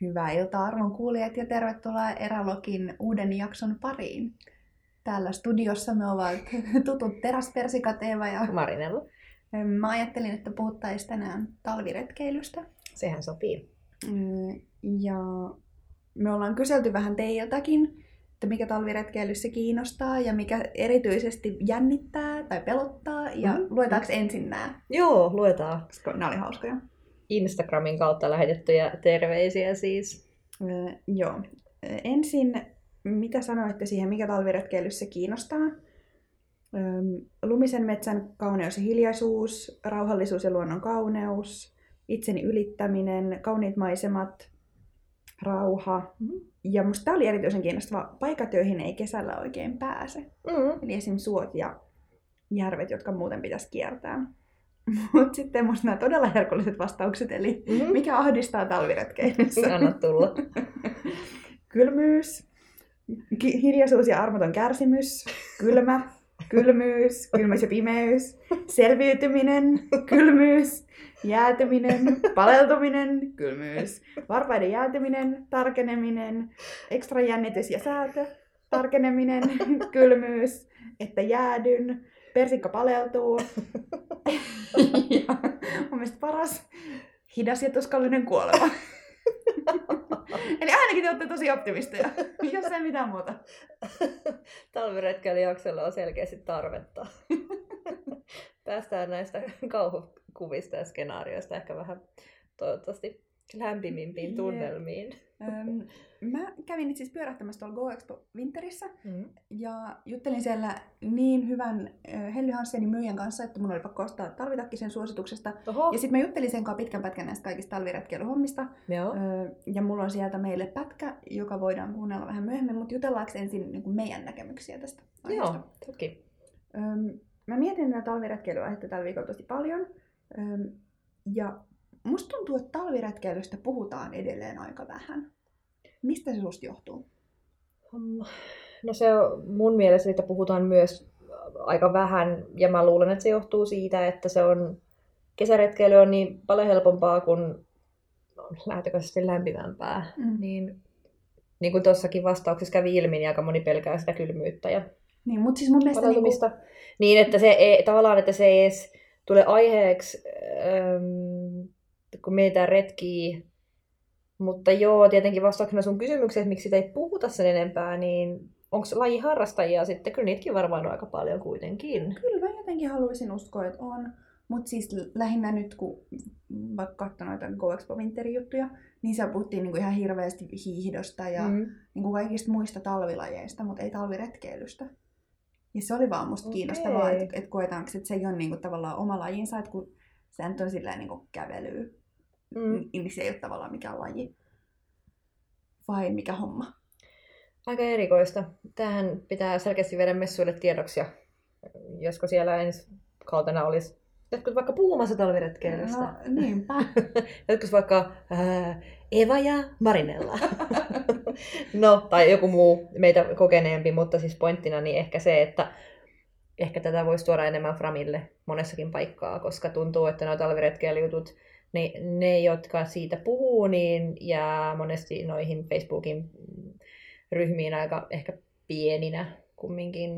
Hyvää iltaa arvon kuulijat ja tervetuloa Erälogin uuden jakson pariin. Täällä studiossa me ovat tutut teräspersikat Eeva ja Marinella. Mä ajattelin, että puhuttaisiin tänään talviretkeilystä. Sehän sopii. Ja me ollaan kyselty vähän teiltäkin, että mikä talviretkeilyssä kiinnostaa ja mikä erityisesti jännittää tai pelottaa. Ja mm-hmm. luetaanko ensin nämä? Joo, luetaan. Koska nämä oli hauskoja. Instagramin kautta lähetettyjä terveisiä siis. Öö, joo. Ensin, mitä sanoitte siihen, mikä talviretkeilyssä kiinnostaa? Öö, lumisen metsän kauneus ja hiljaisuus, rauhallisuus ja luonnon kauneus, itseni ylittäminen, kauniit maisemat, rauha. Mm-hmm. Ja musta tämä oli erityisen kiinnostava paikat, joihin ei kesällä oikein pääse. Mm-hmm. Eli esimerkiksi suot ja järvet, jotka muuten pitäisi kiertää. Mutta sitten musta nämä todella herkulliset vastaukset, eli mm-hmm. mikä ahdistaa talviretkeilyssä? Anna tulla. Kylmyys, ki- hiljaisuus ja armoton kärsimys, kylmä, kylmyys, kylmyys ja pimeys, selviytyminen, kylmyys, jäätyminen, paleltuminen, kylmyys, varpaiden jäätyminen, tarkeneminen, ekstra jännitys ja säätö, tarkeneminen, kylmyys, että jäädyn, persikka paleltuu. ja mun mielestä paras, hidas ja tuskallinen kuolema. Eli ainakin te olette tosi optimisteja, jos ei mitään muuta. Talviretkeilyjaksolla on selkeästi tarvetta. Päästään näistä kauhukuvista ja skenaarioista ehkä vähän toivottavasti lämpimimpiin tunnelmiin. Öm, mä kävin itse asiassa pyörähtämässä tuolla Go Expo Winterissä mm. ja juttelin siellä niin hyvän Helly Hansenin myyjän kanssa, että mun oli pakko ostaa talvitakki sen suosituksesta. Oho. Ja sitten mä juttelin sen kanssa pitkän pätkän näistä kaikista talviretkeilyhommista. Joo. Ja mulla on sieltä meille pätkä, joka voidaan kuunnella vähän myöhemmin, mutta jutellaanko ensin niin kuin meidän näkemyksiä tästä aiheesta? Joo, toki. Mä mietin tätä talviretkeilyä tällä viikolla tosi paljon. Ja Musta tuntuu, että talviretkeilystä puhutaan edelleen aika vähän. Mistä se susta johtuu? No se on, mun mielestä siitä puhutaan myös aika vähän, ja mä luulen, että se johtuu siitä, että se on, kesäretkeily on niin paljon helpompaa kuin lähtökohtaisesti lämpimämpää. Mm. Niin, niin kuin tuossakin vastauksessa kävi ilmi, niin aika moni pelkää sitä kylmyyttä ja niin, mutta siis mun mielestä niin, kuin... niin, että se ei, tavallaan, että se ei edes tule aiheeksi ähm, kun mietitään retkiä. Mutta joo, tietenkin vastauksena sun kysymykseen, että miksi sitä ei puhuta sen enempää, niin onko lajiharrastajia sitten? Kyllä niitäkin varmaan on aika paljon kuitenkin. Kyllä mä jotenkin haluaisin uskoa, että on. Mutta siis lähinnä nyt, kun vaikka katsoi noita Go Expo juttuja, niin siellä puhuttiin niinku ihan hirveästi hiihdosta ja mm. niinku kaikista muista talvilajeista, mutta ei talviretkeilystä. Ja se oli vaan musta okay. kiinnostavaa, että et koetaanko, että se ei ole niinku tavallaan oma lajinsa, että kun se on silleen niinku kävelyä, mm. niin se ei ole tavallaan mikään laji. Vai mikä homma? Aika erikoista. Tähän pitää selkeästi viedä messuille tiedoksi, ja josko siellä ensi kautena olisi jotkut vaikka puhumassa talviretkeilystä. No, niinpä. jotkut vaikka ää, Eva ja Marinella. no, tai joku muu meitä kokeneempi, mutta siis pointtina niin ehkä se, että ehkä tätä voisi tuoda enemmän Framille monessakin paikkaa, koska tuntuu, että nuo talviretkeilyjutut niin ne, jotka siitä puhuu, niin jää monesti noihin Facebookin ryhmiin aika ehkä pieninä kumminkin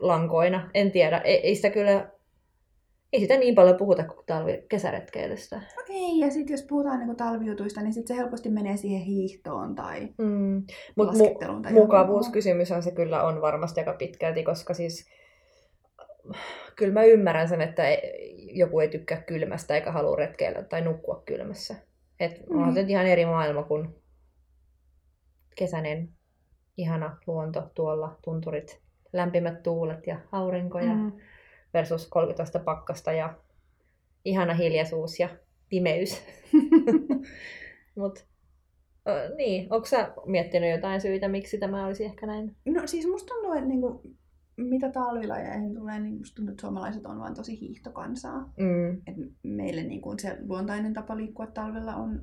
lankoina. En tiedä, ei, ei sitä kyllä ei sitä niin paljon puhuta kuin talvi, kesäretkeilystä. Okei, okay, ja sitten jos puhutaan niinku talvijutuista, niin sitten se helposti menee siihen hiihtoon tai mm. Mut mu- tai mukavuuskysymyshän se kyllä on varmasti aika pitkälti, koska siis kyllä mä ymmärrän sen, että joku ei tykkää kylmästä eikä halua retkeillä tai nukkua kylmässä. Et mm. on se ihan eri maailma kuin kesäinen ihana luonto tuolla, tunturit, lämpimät tuulet ja aurinko ja mm. versus 13 pakkasta ja ihana hiljaisuus ja pimeys. Mut, niin, onko sä miettinyt jotain syitä, miksi tämä olisi ehkä näin? No siis musta tuntuu, että niinku, mitä talvilajeihin tulee, niin musta tuntuu, että suomalaiset on vain tosi hiihtokansaa. Mm. Et meille niin kuin se luontainen tapa liikkua talvella on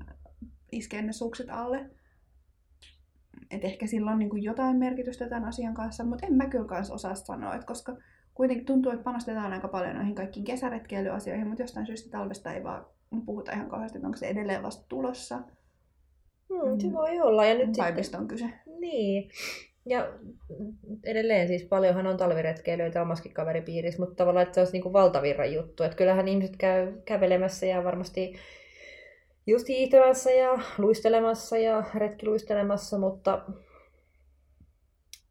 iskeä ne sukset alle. Et ehkä sillä on niin kuin jotain merkitystä tämän asian kanssa, mutta en mä kyllä kanssa osaa sanoa, että koska kuitenkin tuntuu, että panostetaan aika paljon noihin kaikkiin kesäretkeilyasioihin, mutta jostain syystä talvesta ei vaan puhuta ihan kauheasti, että onko se edelleen vasta tulossa Hmm, se voi olla. Ja nyt sitten, on kyse. niin. Ja edelleen siis paljonhan on talviretkeilijöitä omassakin kaveripiirissä, mutta tavallaan että se olisi niin kuin valtavirran juttu. Että kyllähän ihmiset käy kävelemässä ja varmasti just hiihtämässä ja luistelemassa ja retkiluistelemassa, mutta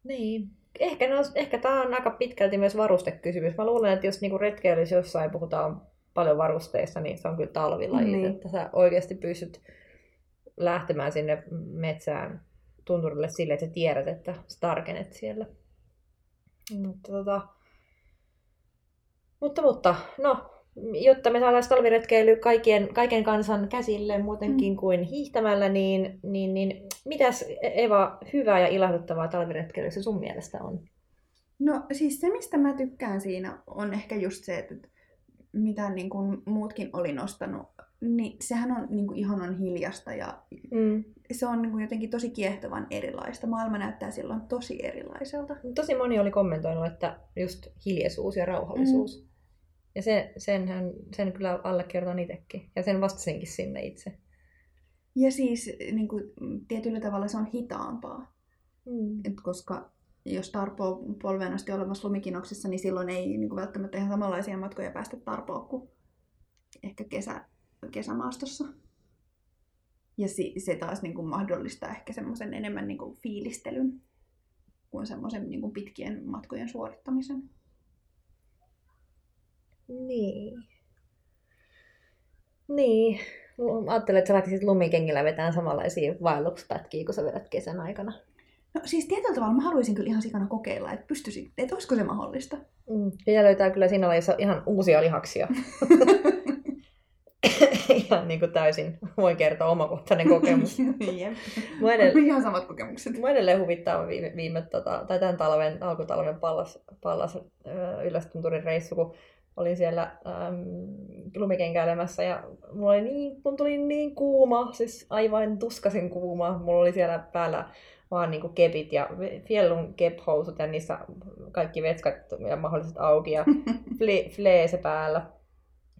niin. Ehkä, ne on, ehkä tämä on aika pitkälti myös varustekysymys. Mä luulen, että jos niinku retkeilyssä jossain puhutaan paljon varusteista, niin se on kyllä talvilajit, Niin. että sä oikeasti pystyt lähtemään sinne metsään tunturille sille, että sä tiedät, että sä tarkenet siellä. Mutta, tota... mutta, mutta no, jotta me saataisiin talviretkeily kaikkien, kaiken kansan käsille muutenkin mm. kuin hiihtämällä, niin, niin, niin mitäs Eva hyvää ja ilahduttavaa talviretkeilyssä sun mielestä on? No siis se, mistä mä tykkään siinä, on ehkä just se, että mitä niin kuin muutkin oli nostanut, niin sehän on niin kuin ihanan hiljasta ja Mm. se on niin kuin jotenkin tosi kiehtovan erilaista. Maailma näyttää silloin tosi erilaiselta. Tosi moni oli kommentoinut, että just hiljaisuus ja rauhallisuus. Mm. Ja se, senhän, sen kyllä allekirjoitan itsekin. Ja sen vastasinkin sinne itse. Ja siis niin kuin, tietyllä tavalla se on hitaampaa, Mm. Et koska jos tarpoo polveen asti olevassa lumikinoksessa, niin silloin ei niin kuin välttämättä ihan samanlaisia matkoja päästä tarpoa kuin ehkä kesä, kesämaastossa. Ja se taas niin kuin mahdollistaa ehkä semmoisen enemmän niin kuin fiilistelyn kuin semmoisen niin kuin pitkien matkojen suorittamisen. Niin. Niin. Ajattelin, että sä lähtisit lumikengillä vetään samanlaisia vaellukspätkiä, kun sä vedät kesän aikana. No siis tietyllä tavalla mä haluaisin kyllä ihan sikana kokeilla, että pystyisin, että olisiko se mahdollista. Mm. Ja löytää kyllä siinä lajissa ihan uusia lihaksia. ihan niin kuin täysin, voin kertoa omakohtainen kokemus. Jep. Edelleen, Ihan samat kokemukset. mua edelleen huvittaa viime, viime tota, tai tämän talven, alkutalven pallas, pallas ylöstunturin reissu, kun olin siellä äm, lumikenkäilemässä ja mulla oli niin, mun tuli niin kuuma, siis aivan tuskasin kuuma. Mulla oli siellä päällä vaan niinku kepit ja Fjellun kephousut ja niissä kaikki vetskat ja mahdolliset auki ja fle, fleese päällä.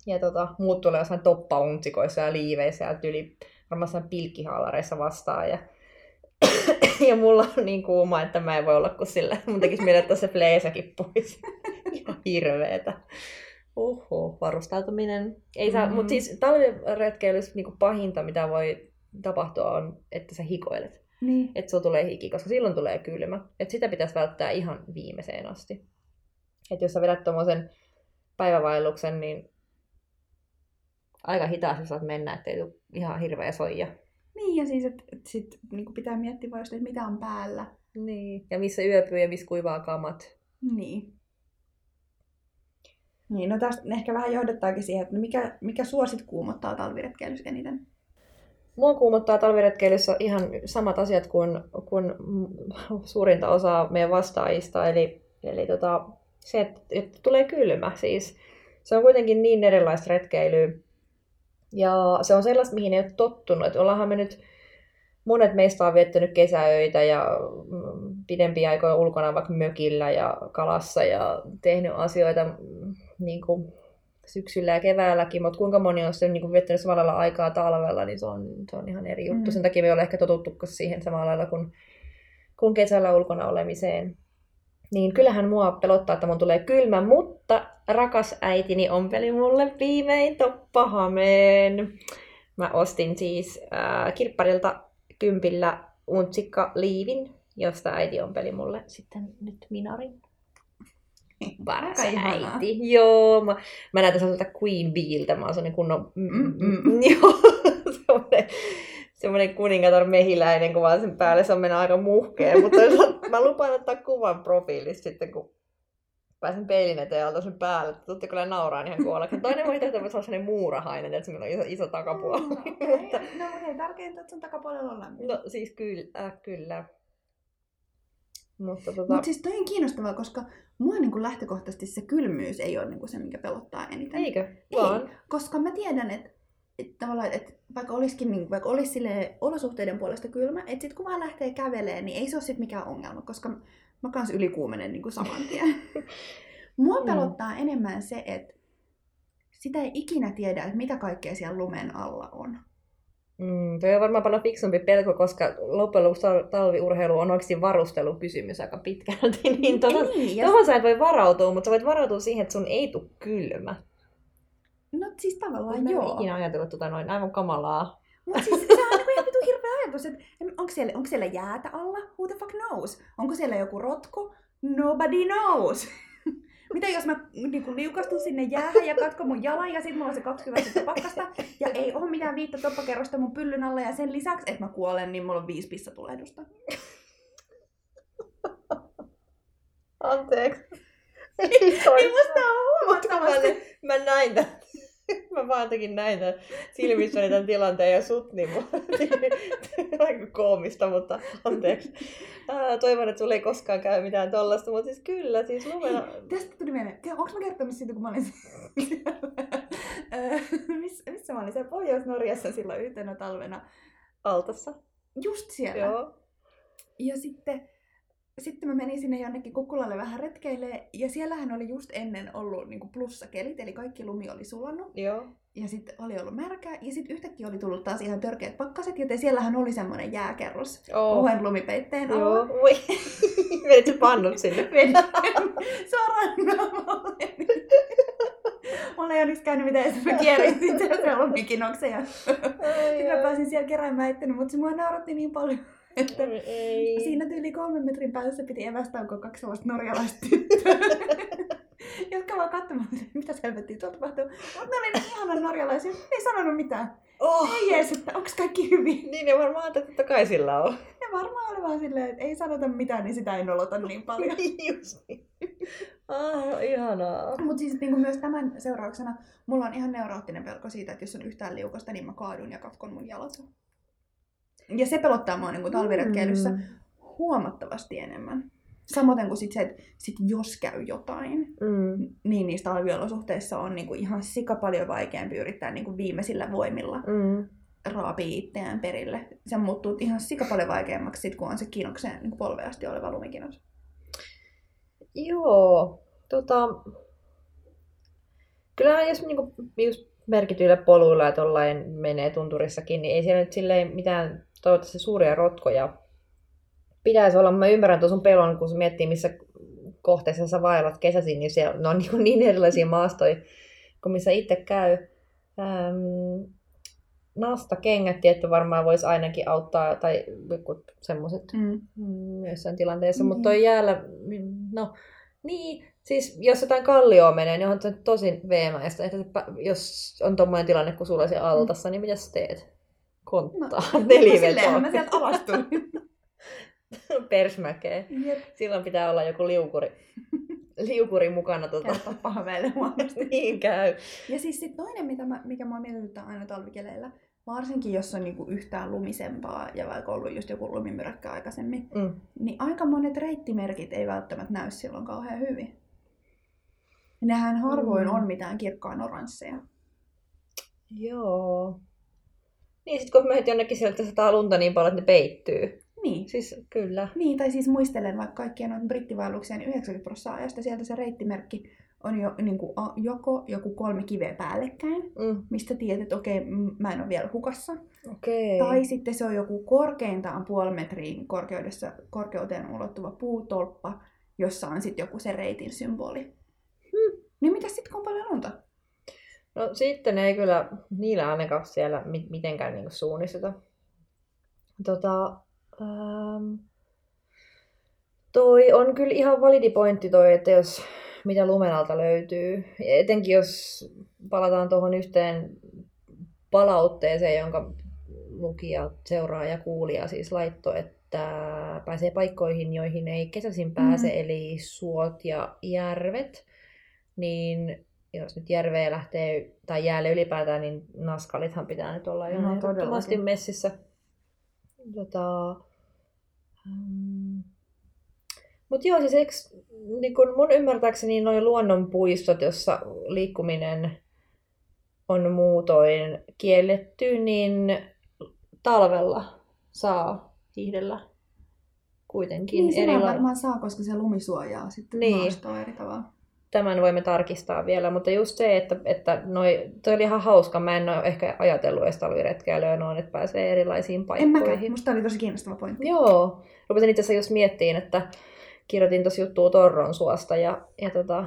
Ja tota, muut tulee jossain toppauntsikoissa ja liiveissä ja tyli varmaan pilkkihaalareissa vastaan. Ja, ja mulla on niin kuuma, että mä en voi olla kuin sillä. Mun tekisi mieli, että se fleesäkin pois. Ihan hirveetä. Uhu, varustautuminen. Ei saa, Mm. mutta siis talviretkeilyssä niin pahinta, mitä voi tapahtua, on, että sä hikoilet. Niin. Että sulla tulee hiki, koska silloin tulee kylmä. Et sitä pitäisi välttää ihan viimeiseen asti. Et jos sä vedät tuommoisen päivävaelluksen, niin aika hitaasti saat mennä, ettei tule ihan hirveä soija. Niin, ja siis, että et sit niin pitää miettiä vaan just, että mitä on päällä. Niin. Ja missä yöpyy ja missä kuivaa kamat. Niin. Niin, no tästä ehkä vähän johdattaakin siihen, että no mikä, mikä suosit kuumottaa talviretkeilyssä eniten? Mua kuumottaa talviretkeilyssä ihan samat asiat kuin, kuin suurinta osaa meidän vastaajista, eli, eli tota, se, että, että tulee kylmä. Siis se on kuitenkin niin erilaista retkeilyä, ja se on sellaista, mihin ei ole tottunut. Että ollaanhan me nyt, monet meistä on viettänyt kesäöitä ja mm, pidempiä aikoja ulkona vaikka mökillä ja kalassa ja tehnyt asioita mm, niin kuin syksyllä ja keväälläkin, mutta kuinka moni on sitten niin viettänyt samalla lailla aikaa talvella, niin se on, se on ihan eri juttu. Mm. Sen takia me ei ole ehkä totuttu siihen samalla lailla kuin, kuin kesällä ulkona olemiseen. Niin kyllähän mua pelottaa, että mun tulee kylmä, mutta rakas äitini ompeli mulle viimein toppahameen. Mä ostin siis äh, kirpparilta kympillä untsikka liivin, josta äiti ompeli mulle sitten nyt minarin. Paras äiti. Joo, mä, mä näytän sellaiselta Queen Beeltä. Mä oon sellainen kunnon... Mm, mm. Joo, semmoinen, semmoinen kuningatar mehiläinen, kun vaan sen päälle se on mennä aika muhkeen. Mutta mä lupaan ottaa kuvan profiilista sitten, kun pääsen peilin eteen ja otan sen päälle. Tuutte kyllä nauraa ihan kuollakin. Toinen vaihtoehto voisi olla sellainen muurahainen, että semmoinen iso, iso takapuoli. Mm, Mutta-. No hei, tärkeintä, että sun takapuolella on lämmin. No siis kyllä, äh, kyllä. Mutta tota, Mutta siis toi on kiinnostavaa, koska mua niin lähtökohtaisesti se kylmyys ei ole niin se, mikä pelottaa eniten. eikö? Ei, Vaan. koska mä tiedän, että et tavallaan, että vaikka olisikin niin, vaikka olisi silleen olosuhteiden puolesta kylmä, että sit kun vaan lähtee kävelemään, niin ei se ole sit mikään ongelma, koska mä kans ylikuumenen niin kuin saman tien. Mua Mm. pelottaa enemmän se, että sitä ei ikinä tiedä, että mitä kaikkea siellä lumen alla on. Mm. Toi on varmaan paljon fiksumpi pelko, koska loppujen lopuksi tal- talviurheilu on oikeasti varustelukysymys aika pitkälti. Niin tuohon, niin, ja tuohon sä et voi varautua, mutta sä voit varautua siihen, että sun ei tule kylmä. No siis tavallaan Mä en ole joo. ikinä ajatellut tota noin aivan kamalaa. Mutta siis se ihan vitu hirveä ajatus, että onko siellä, onko siellä jäätä alla? Who the fuck knows? Onko siellä joku rotko? Nobody knows. Mitä jos mä niinku liukastun sinne jäähän ja katko mun jalan ja sit mulla on se 20 astetta pakkasta ja ei oo mitään viittä toppakerrosta mun pyllyn alla ja sen lisäksi, että mä kuolen, niin mulla on viisi pissatulehdusta. Anteeksi. Ei musta Mutta kun mä, huomattavasti. mä näin tämän. Mä vaan jotenkin näin tämän silmissäni tämän tilanteen ja sut, niin mulla aika koomista, mutta anteeksi. Ää, toivon, että sulla ei koskaan käy mitään tollasta, mutta siis kyllä, siis lumena... Tästä tuli mieleen, onko mä kertonut siitä, kun mä olin missä, missä mä olin siellä Pohjois-Norjassa silloin yhtenä talvena. Altassa. Just siellä. Joo. Ja sitten, sitten mä menin sinne jonnekin Kukkulalle vähän retkeilee ja siellähän oli just ennen ollut niin plussakelit, eli kaikki lumi oli sulanut. Joo. Ja sitten oli ollut märkää ja sitten yhtäkkiä oli tullut taas ihan törkeät pakkaset, joten siellähän oli semmoinen jääkerros Oh. ohen lumipeitteen Joo. alla. Voi. Vedit sä pannut sinne? Vedin suoraan naamalle. Mulla ei onneksi käynyt mitään, jos mä sitten se lumikinoksen ja sitten mä pääsin siellä keräämään itteni, mutta se mua nauratti niin paljon, että Ei. Siinä tyyli kolmen metrin päässä piti evästä, onko kaksi sellaista norjalaista tyttöä. jotka vaan katsomaan, mitä selvettiin tuolta tapahtuu. Mutta ne oli niin ihana norjalaisia, ne ei sanonut mitään. Oh. Ei jees, että onks kaikki hyvin. Niin, ja varmaan, että totta kai sillä on. Ne varmaan oli vaan silleen, että ei sanota mitään, niin sitä ei nolota niin paljon. Just niin. Ah, ihanaa. Mutta siis niin myös tämän seurauksena mulla on ihan neuroottinen pelko siitä, että jos on yhtään liukasta, niin mä kaadun ja katkon mun jalat. Ja se pelottaa mua niin talviretkeilyssä Mm. huomattavasti enemmän. Samoin kuin sit se, että sit jos käy jotain, Mm. niin niissä talviolosuhteissa on niinku ihan sika paljon vaikeampi yrittää niinku viimeisillä voimilla Mm. raapii itseään perille. Se muuttuu ihan sika paljon vaikeammaksi sit, kun on se kiinnokseen niinku polveen asti oleva lumikinos. Joo, tota... Kyllähän jos niinku, just merkityillä poluilla ja menee tunturissakin, niin ei siellä nyt silleen mitään toivottavasti suuria rotkoja pitäisi olla. Mä ymmärrän tuon sun pelon, kun se miettii, missä kohteessa sä vaellat kesäisin, niin siellä ne on niin, niin erilaisia maastoja kuin missä itse käy. Ähm, nasta kengät tietty varmaan voisi ainakin auttaa, tai semmoiset Mm. Mm, jossain tilanteessa, mm. Niin. mutta toi jäällä, no niin, siis jos jotain kallioa menee, niin on se tosi veemäistä, että jos on tommoinen tilanne kuin sulla siellä altassa, niin mitä sä teet? Konttaa, no, Silleenhän nelivetoa, mä sieltä alastuin. persmäkeä. Jep. Silloin pitää olla joku liukuri, liukuri mukana. Tota. Kertaa pahveille huonosti. niin käy. Ja siis sit toinen, mitä mä, mikä mua mietityttää aina talvikeleillä, varsinkin jos on niinku yhtään lumisempaa ja vaikka ollut just joku lumimyräkkä aikaisemmin, Mm. niin aika monet reittimerkit ei välttämättä näy silloin kauhean hyvin. Nehän harvoin Mm. on mitään kirkkaan oransseja. Joo. Niin sit kun menet jonnekin sieltä sataa lunta niin paljon, että ne peittyy. Niin. Siis kyllä. Niin, tai siis muistelen vaikka kaikkia noita brittivaelluksia, niin 90 prosenttia ajasta sieltä se reittimerkki on jo, niin kuin, joko joku kolme kiveä päällekkäin, Mm. mistä tiedät, että okei, m- mä en ole vielä hukassa. Okei. Tai sitten se on joku korkeintaan puoli metriin korkeudessa, korkeuteen ulottuva puutolppa, jossa on sitten joku se reitin symboli. Hmm. Niin mitä sitten kun on paljon lunta? No sitten ei kyllä niillä ainakaan siellä mi- mitenkään niinku suunnisteta. Tota, ähm, toi on kyllä ihan validi pointti toi, että jos mitä lumenalta löytyy. Etenkin jos palataan tuohon yhteen palautteeseen, jonka lukija, seuraaja, kuulija siis laittoi, että pääsee paikkoihin, joihin ei kesäisin pääse, Mhm. eli suot ja järvet. Niin jos nyt järveä lähtee, tai jäälle ylipäätään, niin naskalithan pitää nyt olla jo No, ehdottomasti messissä. Tota, mm, mutta joo, siis eks, niin kun mun ymmärtääkseni noin luonnonpuistot, jossa liikkuminen on muutoin kielletty, niin talvella saa hiihdellä kuitenkin Niin, erila- varmaan saa, koska se lumi suojaa sitten Niin. maastoa eri tavalla. Tämän voimme tarkistaa vielä, mutta just se, että, että noi, toi oli ihan hauska. Mä en ole ehkä ajatellut edes talviretkeilyä noin, että pääsee erilaisiin En paikkoihin. mäkään. Musta oli tosi kiinnostava pointti. Joo. Rupesin itse asiassa just miettiin, että kirjoitin tuossa juttua Torron suosta ja, ja tota,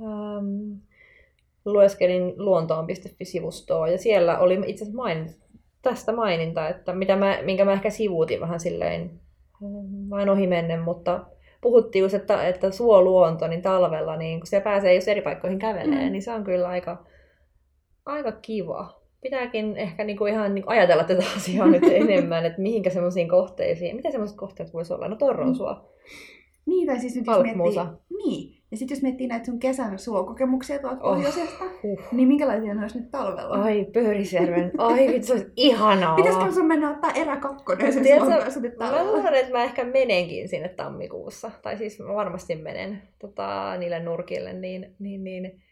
ähm, lueskelin luontoon.fi-sivustoa ja siellä oli itse asiassa main, tästä maininta, että mitä mä, minkä mä ehkä sivuutin vähän silleen vain ohi mennen, mutta puhuttiin just, että, että suoluonto, niin talvella, niin kun siellä pääsee jos eri paikkoihin kävelee, Mm. niin se on kyllä aika, aika kiva. Pitääkin ehkä niinku ihan niinku ajatella tätä asiaa nyt enemmän, että mihinkä semmoisiin kohteisiin, mitä semmoiset kohteet voisi olla? No Torronsua. Niin, tai siis nyt jos miettii... Niin. Ja sitten jos miettii näitä sun kesän suokokemuksia tuolta Oh. pohjoisesta, Huh. niin minkälaisia ne olisi nyt talvella? Ai, Pöyrisjärven. Ai, vitsi, se olisi ihanaa. Pitäisikö sun mennä ottaa erä kakkonen sen Tiedätkö, nyt Mä talvella? luulen, että mä ehkä menenkin sinne tammikuussa. Tai siis mä varmasti menen tota, niille nurkille, niin... niin, niin.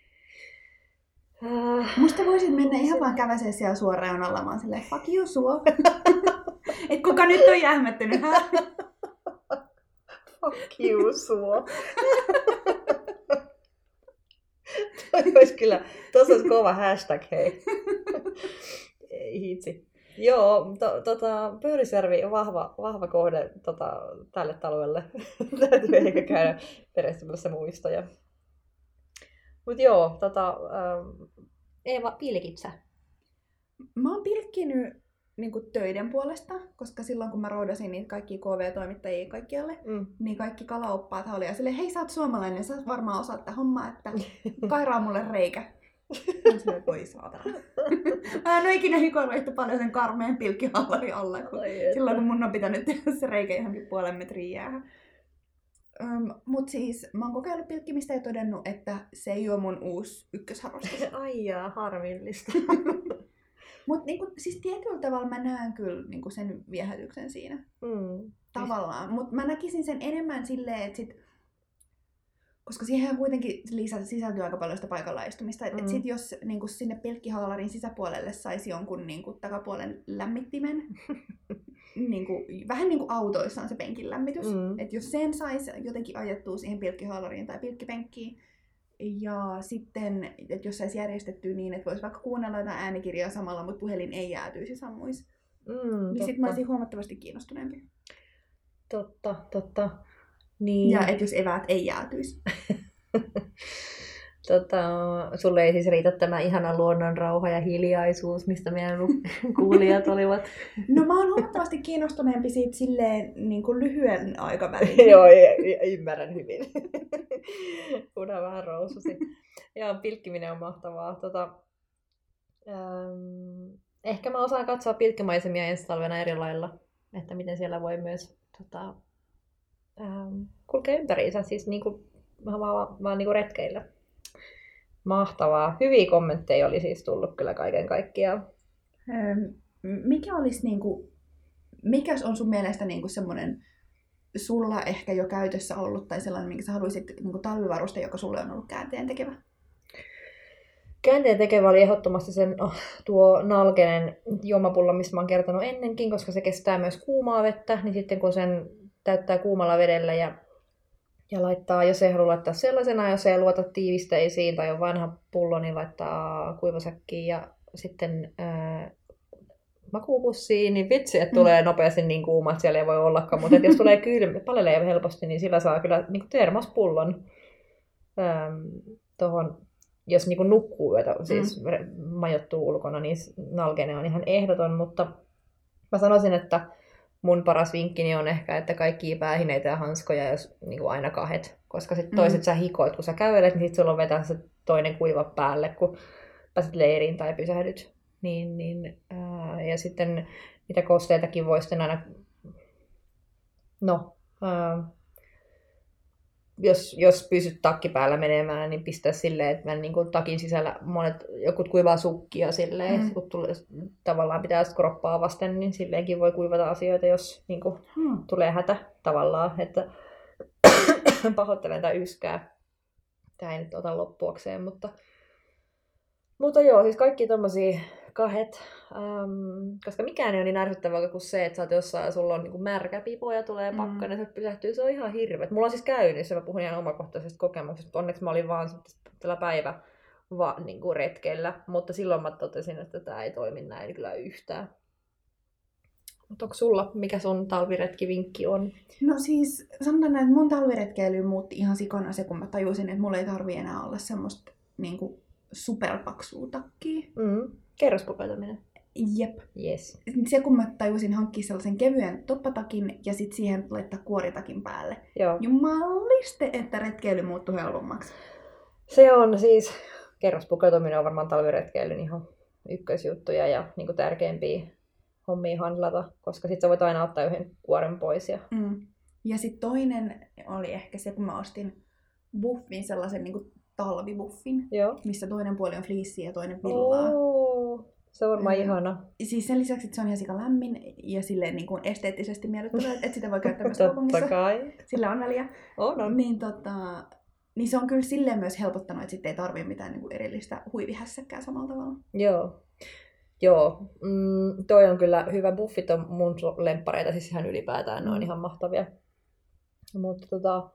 Äh, Musta voisit mennä ihan vaan käväsee siellä suoreunalla, vaan silleen, fuck you, suo. Et kuka nyt on jähmettynyt, fuck you, suo. Toi olisi kyllä, tuossa olisi kova hashtag, hei. Ei hitsi. Joo, to, tota, Pöyrisjärvi on vahva, vahva kohde tota, tälle talvelle. Täytyy ehkä käydä perehtymässä muistoja. Mutta joo, tota, ähm, Eeva, pilkitsä. Mä oon pilkkinyt niin töiden puolesta, koska silloin kun mä roudasin niitä kaikkia KV-toimittajia kaikkialle, Mm. niin kaikki kalaoppaat oli ja silleen, hei sä oot suomalainen, sä varmaan osaat tätä hommaa, että kairaa mulle reikä. Mä silleen, voi saatana. Mä en ole ikinä hikoillut yhtä paljon sen karmeen pilkkihallarin alla, kun Ai silloin kun mun on pitänyt tehdä se reikä johonkin puolen metrin jäähän. Öm, mut siis mä oon kokeillut pilkkimistä ja todennut, että se ei ole mun uusi ykkösharrastus. Ai jaa, harmillista. Mut niinku, siis tietyllä tavalla mä näen kyllä niinku sen viehätyksen siinä. mm. Tavallaan. Mutta mä näkisin sen enemmän silleen, että sit, koska siihen kuitenkin lisä, sisältyy aika paljon sitä paikalla istumista. Että Mm. et sit jos niinku sinne pilkkihallarin sisäpuolelle saisi jonkun niinku, takapuolen lämmittimen, niinku, vähän niin kuin autoissa on se penkin lämmitys. Mm. Että jos sen saisi jotenkin ajettua siihen pilkkihallariin tai pilkkipenkkiin, ja sitten, että jos saisi järjestettyä niin, että voisi vaikka kuunnella jotain äänikirjaa samalla, mutta puhelin ei jäätyisi sammuisi, Mm, niin sitten mä olisin huomattavasti kiinnostuneempi. Totta, totta. Niin. Ja että jos eväät ei jäätyisi. Tota, sulle ei siis riitä tämä ihana luonnon rauha ja hiljaisuus, mistä meidän kuulijat olivat. No mä oon huomattavasti kiinnostuneempi siitä silleen niin kuin lyhyen aikavälin. Joo, ymmärrän hyvin. Puna vähän roususi. Joo, pilkkiminen on mahtavaa. Tota, ähm, ehkä mä osaan katsoa pilkkimaisemia ensi talvena eri lailla, että miten siellä voi myös tota, ähm, kulkea ympäriinsä, siis niinku, vaan, vaan, vaan niinku retkeillä. Mahtavaa. Hyviä kommentteja oli siis tullut kyllä kaiken kaikkiaan. Öm, Mikä olisi niin kuin, mikäs on sun mielestä niin kuin semmoinen sulla ehkä jo käytössä ollut tai sellainen, minkä sä haluaisit niin kuin talvivaruste, joka sulle on ollut käänteen tekevä? Käänteen tekevä oli ehdottomasti sen oh, tuo nalkenen juomapullo, mistä mä oon kertonut ennenkin, koska se kestää myös kuumaa vettä, niin sitten kun sen täyttää kuumalla vedellä ja, ja laittaa, jos ei halua laittaa sellaisena, jos ei luota tiivisteisiin tai on vanha pullo, niin laittaa kuivasäkkiin ja sitten ää, makuupussiin, niin vitsi, että tulee nopeasti niin kuuma, että siellä ei voi ollakaan, mutta jos tulee kylmä, palelee helposti, niin sillä saa kyllä niin termospullon äm, tuohon jos niin nukkuu yötä, siis mm. majoittuu ulkona, niin nalkene on ihan ehdoton, mutta mä sanoisin, että mun paras vinkkini on ehkä, että kaikki päähineitä ja hanskoja, jos niin kuin aina kahet, koska sitten toiset mm. sä hikoit, kun sä kävelet, niin sit sulla on vetää se toinen kuiva päälle, kun pääset leiriin tai pysähdyt. Niin, niin, ää, ja sitten niitä kosteitakin voi sitten aina, no, ää, jos, jos pysyt takki päällä menemään, niin pistää silleen, että mä niin kuin takin sisällä monet, jokut kuivaa sukkia silleen, mm. kun tulee, tavallaan pitää kroppaa vasten, niin silleenkin voi kuivata asioita, jos niin kuin, hmm. tulee hätä tavallaan, että pahoittelen tai yskää. Tämä ei nyt ota loppuakseen, mutta, mutta joo, siis kaikki tommosia kahet, ähm, koska mikään ei ole niin ärsyttävää kuin se, että sä oot jossain ja sulla on niin märkä pipo ja tulee Mm. pakkanen, mm. se pysähtyy, se on ihan hirveet. Mulla on siis käynyt, mä puhun ihan omakohtaisesta kokemuksesta, mutta onneksi mä olin vaan tällä päivä va, niin kuin retkellä, mutta silloin mä totesin, että tämä ei toimi näin kyllä yhtään. Mutta onko sulla, mikä sun talviretkivinkki on? No siis sanotaan näin, että mun talviretkeily muutti ihan sikana se, kun mä tajusin, että mulla ei tarvi enää olla semmoista niin kuin superpaksua takkia. Mm. Kerrospukeutuminen. Jep. Yes. Se, kun mä tajusin hankkia sellaisen kevyen toppatakin ja sitten siihen laittaa kuoritakin päälle. Joo. Jumaliste, että retkeily muuttui helpommaksi. Se on siis, kerrospukeutuminen on varmaan talviretkeilyn ihan ykkösjuttuja ja niin tärkeimpiä hommia handlata, koska sitten sä voit aina ottaa yhden kuoren pois. Ja... Mm. Ja sitten toinen oli ehkä se, kun mä ostin buffin, sellaisen niin talvibuffin, Joo. missä toinen puoli on fleeceä ja toinen villaa. Oo, se on varmaan Mm. ihana. Siis sen lisäksi, että se on ihan sika lämmin ja silleen niin kuin esteettisesti miellyttävää, että sitä voi käyttää myös Totta kaupungissa. kai. Sillä on väliä. On, on. Niin, tota, niin se on kyllä silleen myös helpottanut, että sitten ei tarvitse mitään niin kuin erillistä huivihässäkkää samalla tavalla. Joo. Joo, mm, toi on kyllä hyvä. Buffit on mun lemppareita, siis ihan ylipäätään, ne on Mm. ihan mahtavia. Mutta tota,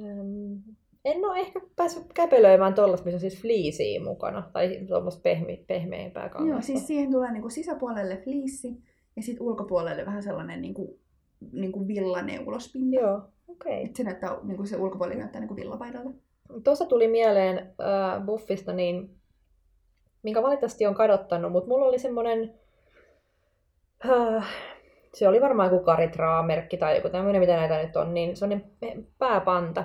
äm, en ole ehkä päässyt käpelöimään tollasta, missä on siis fleeceä mukana, tai tuommoista pehmi, pehmeämpää kangasta. Joo, siis siihen tulee niin kuin sisäpuolelle fliissi ja sitten ulkopuolelle vähän sellainen niin kuin, niin kuin villaneulospinta. Joo, okei. Et se, näyttää, niin kuin se ulkopuoli näyttää niin kuin villapaidalta. Tuossa tuli mieleen äh, Buffista, niin, minkä valitettavasti on kadottanut, mutta mulla oli semmoinen, äh, se oli varmaan joku Karitraa-merkki tai joku tämmöinen, mitä näitä nyt on, niin se on pääpanta,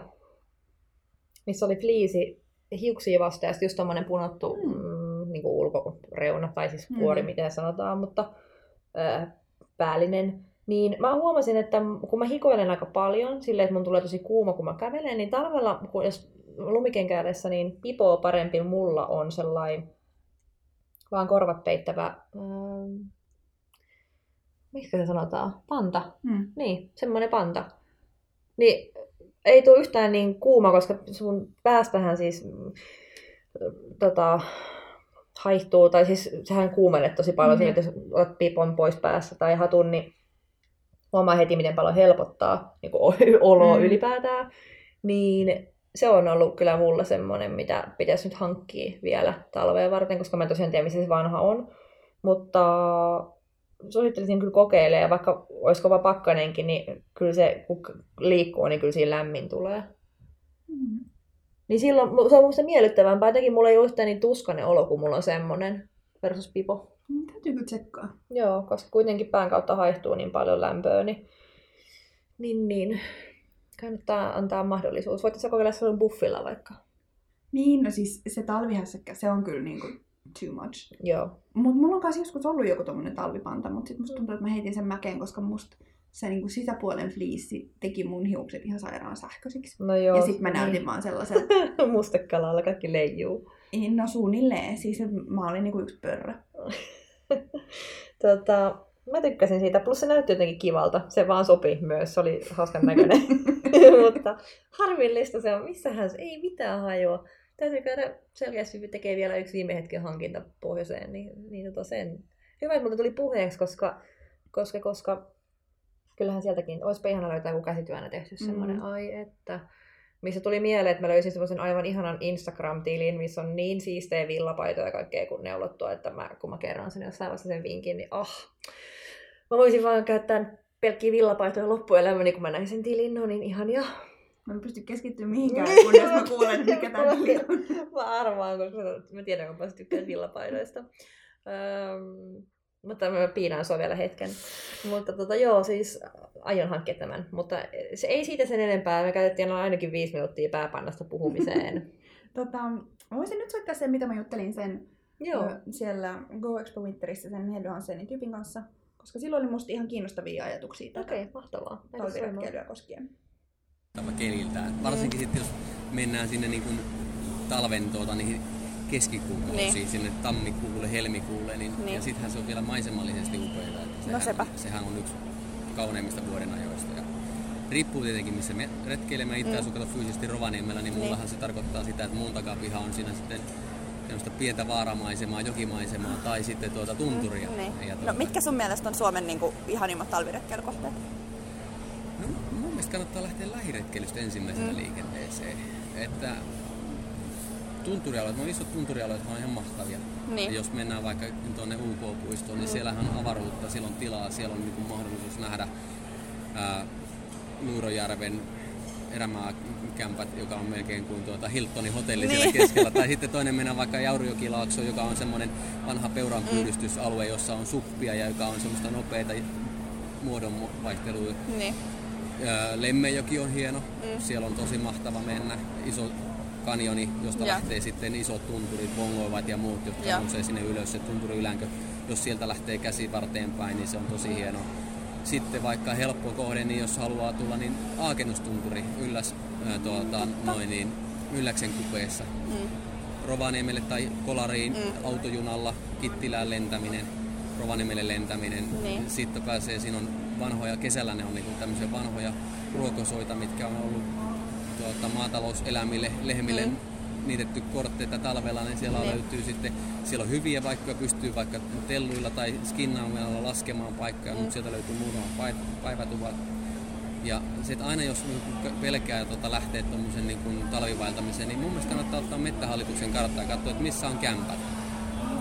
missä oli fliisi hiuksia vasta ja sitten just tommonen punottu Mm. mm, niin kuin ulkoreuna, tai siis kuori, Mm. miten sanotaan, mutta äh, päällinen. Niin mä huomasin, että kun mä hikoilen aika paljon, silleen, että mun tulee tosi kuuma, kun mä kävelen, niin talvella, kun jos lumikenkäidessä, niin pipoa parempi mulla on sellainen vaan korvat peittävä, ähm, miksi se sanotaan, panta. Mm. Niin, semmoinen panta. Niin ei tule yhtään niin kuuma, koska sun päästähän siis mm, tota, haihtuu, tai siis sehän kuumenee tosi paljon, Mm. mm. jos otat pipon pois päässä tai hatun, niin huomaa heti, miten paljon helpottaa niin oloa Mm. mm. ylipäätään. Niin se on ollut kyllä mulla semmoinen, mitä pitäisi nyt hankkia vielä talvea varten, koska mä en tosiaan tiedä, missä se vanha on. Mutta suosittelisin kyllä kokeilemaan, ja vaikka olisi kova pakkanenkin, niin kyllä se, kun liikkuu, niin kyllä siinä lämmin tulee. Mm. Niin silloin se on musta miellyttävämpää, jotenkin mulla ei ole yhtään niin tuskainen olo, kun mulla on semmonen versus pipo. Mm, Täytyy kyllä tsekkaa. Joo, koska kuitenkin pään kautta haihtuu niin paljon lämpöä, niin, niin, niin. kannattaa antaa mahdollisuus. Voitaisiin kokeilla sellainen buffilla vaikka. Niin, no siis se talvihässäkkä, se on kyllä niin kuin too much. Joo. Mutta mulla on kanssa joskus ollut joku tommonen talvipanta, mutta sitten musta tuntuu, että mä heitin sen mäkeen, koska musta se niinku sisäpuolen fliissi teki mun hiukset ihan sairaan sähköisiksi. No joo. ja sitten mä näytin vaan sellaiselta, Niin. Mustekalalla kaikki leijuu. no suunnilleen, siis mä olin niinku yksi pörrö. tota, mä tykkäsin siitä, plus se näytti jotenkin kivalta. Se vaan sopi myös, se oli hauskan näköinen. Mutta harvillista se on, missähän se ei mitään hajua. Täytyy käydä selkeästi tekee vielä yksi viime hetken hankinta pohjoiseen, niin, niin tota sen. Hyvä, että multa tuli puheeksi, koska, koska, koska kyllähän sieltäkin, olisipa ihana löytää joku käsityönä tehty Mm. semmoinen, ai että. Missä tuli mieleen, että mä löysin semmoisen aivan ihanan Instagram-tilin, missä on niin siistejä villapaitoja ja kaikkea kun neulottua, että mä, kun mä kerron sen jossain vaiheessa sen vinkin, niin ah, mä voisin vaan käyttää pelkkiä villapaitoja loppuelämäni, kun mä näin sen tilin, no niin ihania. Mä en pysty keskittymään mihinkään, kunnes mä kuulen, mikä tää tili on. Mä arvaan, koska mä tiedän, kun mä tykkään villapaidoista. Öm, mutta mä piinaan sua vielä hetken. Mutta tota, joo, siis aion hankkia tämän. Mutta se ei siitä sen enempää. Me käytettiin ainakin viisi minuuttia pääpannasta puhumiseen. Tota, mä voisin nyt soittaa sen, mitä mä juttelin sen joo. siellä Go Expo Winterissä sen Heddo Hansenin tyypin kanssa. Koska silloin oli musta ihan kiinnostavia ajatuksia tätä Okei, okay, mahtavaa. Talviretkeilyä koskien. Keliltä. Varsinkin sitten, jos mennään sinne niin kuin talven tuota, niihin keskikuukausiin, Niin. niin. sinne tammikuulle, helmikuulle, niin, Niin. niin. ja sittenhän se on vielä maisemallisesti upeaa. Että sehän, sepä. sehän on yksi kauneimmista vuoden ajoista. Ja riippuu tietenkin, missä me retkeilemme. Itse Mm. asun kato fyysisesti Rovaniemellä, niin Niin. mullahan se tarkoittaa sitä, että mun takapiha on siinä sitten semmoista pientä vaaramaisemaa, jokimaisemaa tai sitten tuota tunturia. Niin. Ja No tuota, mitkä sun mielestä on Suomen niinku, ihanimmat talviretkeilykohteet? Mielestä kannattaa lähteä lähiretkeilystä ensimmäisenä mm. liikenteeseen. Että tunturialueet, no isot tunturialueet on ihan mahtavia. Niin. Ja jos mennään vaikka tuonne UK-puistoon, niin siellähän on avaruutta, siellä on tilaa, siellä on niinku mahdollisuus nähdä ää, Luurojärven erämaakämpät, joka on melkein kuin tuota Hiltonin hotelli Niin. siellä keskellä. Tai sitten toinen mennään vaikka Jaurijokilaakso, joka on semmoinen vanha peuranpyydystysalue, jossa on suppia ja joka on semmoista nopeita muodonvaihtelua. Niin. Ää, Lemmenjoki on hieno, mm. siellä on tosi mahtava mennä. Iso kanjoni, josta Ja. lähtee sitten isot tunturit, bongoivat ja muut, jotka Ja. nousee sinne ylös. Se tunturi ylänkö, jos sieltä lähtee käsi varteen päin, niin se on tosi hieno. Sitten vaikka helppo kohde, niin jos haluaa tulla, niin Aakennustunturi ylläs, ää, tuota, noin niin, Ylläksen kupeessa. Mm. Rovaniemelle tai Kolariin mm. autojunalla, Kittilään lentäminen, Rovaniemelle lentäminen. Niin. Sitten pääsee, siinä on vanhoja, kesällä ne on niinku tämmöisiä vanhoja ruokosoita, mitkä on ollut tuota, maatalouselämille, lehmille mm. niitetty kortteita talvella, niin siellä Niin. löytyy sitten, siellä on hyviä paikkoja, pystyy vaikka telluilla tai skinnaamalla laskemaan paikkoja, mm. mutta sieltä löytyy muutama päivätuvat. Ja sitten aina jos niinku pelkää tota, lähteä tuommoisen niinku talvivaeltamiseen, niin mun mielestä kannattaa ottaa mettähallituksen karttaa ja katsoa, että missä on kämpät.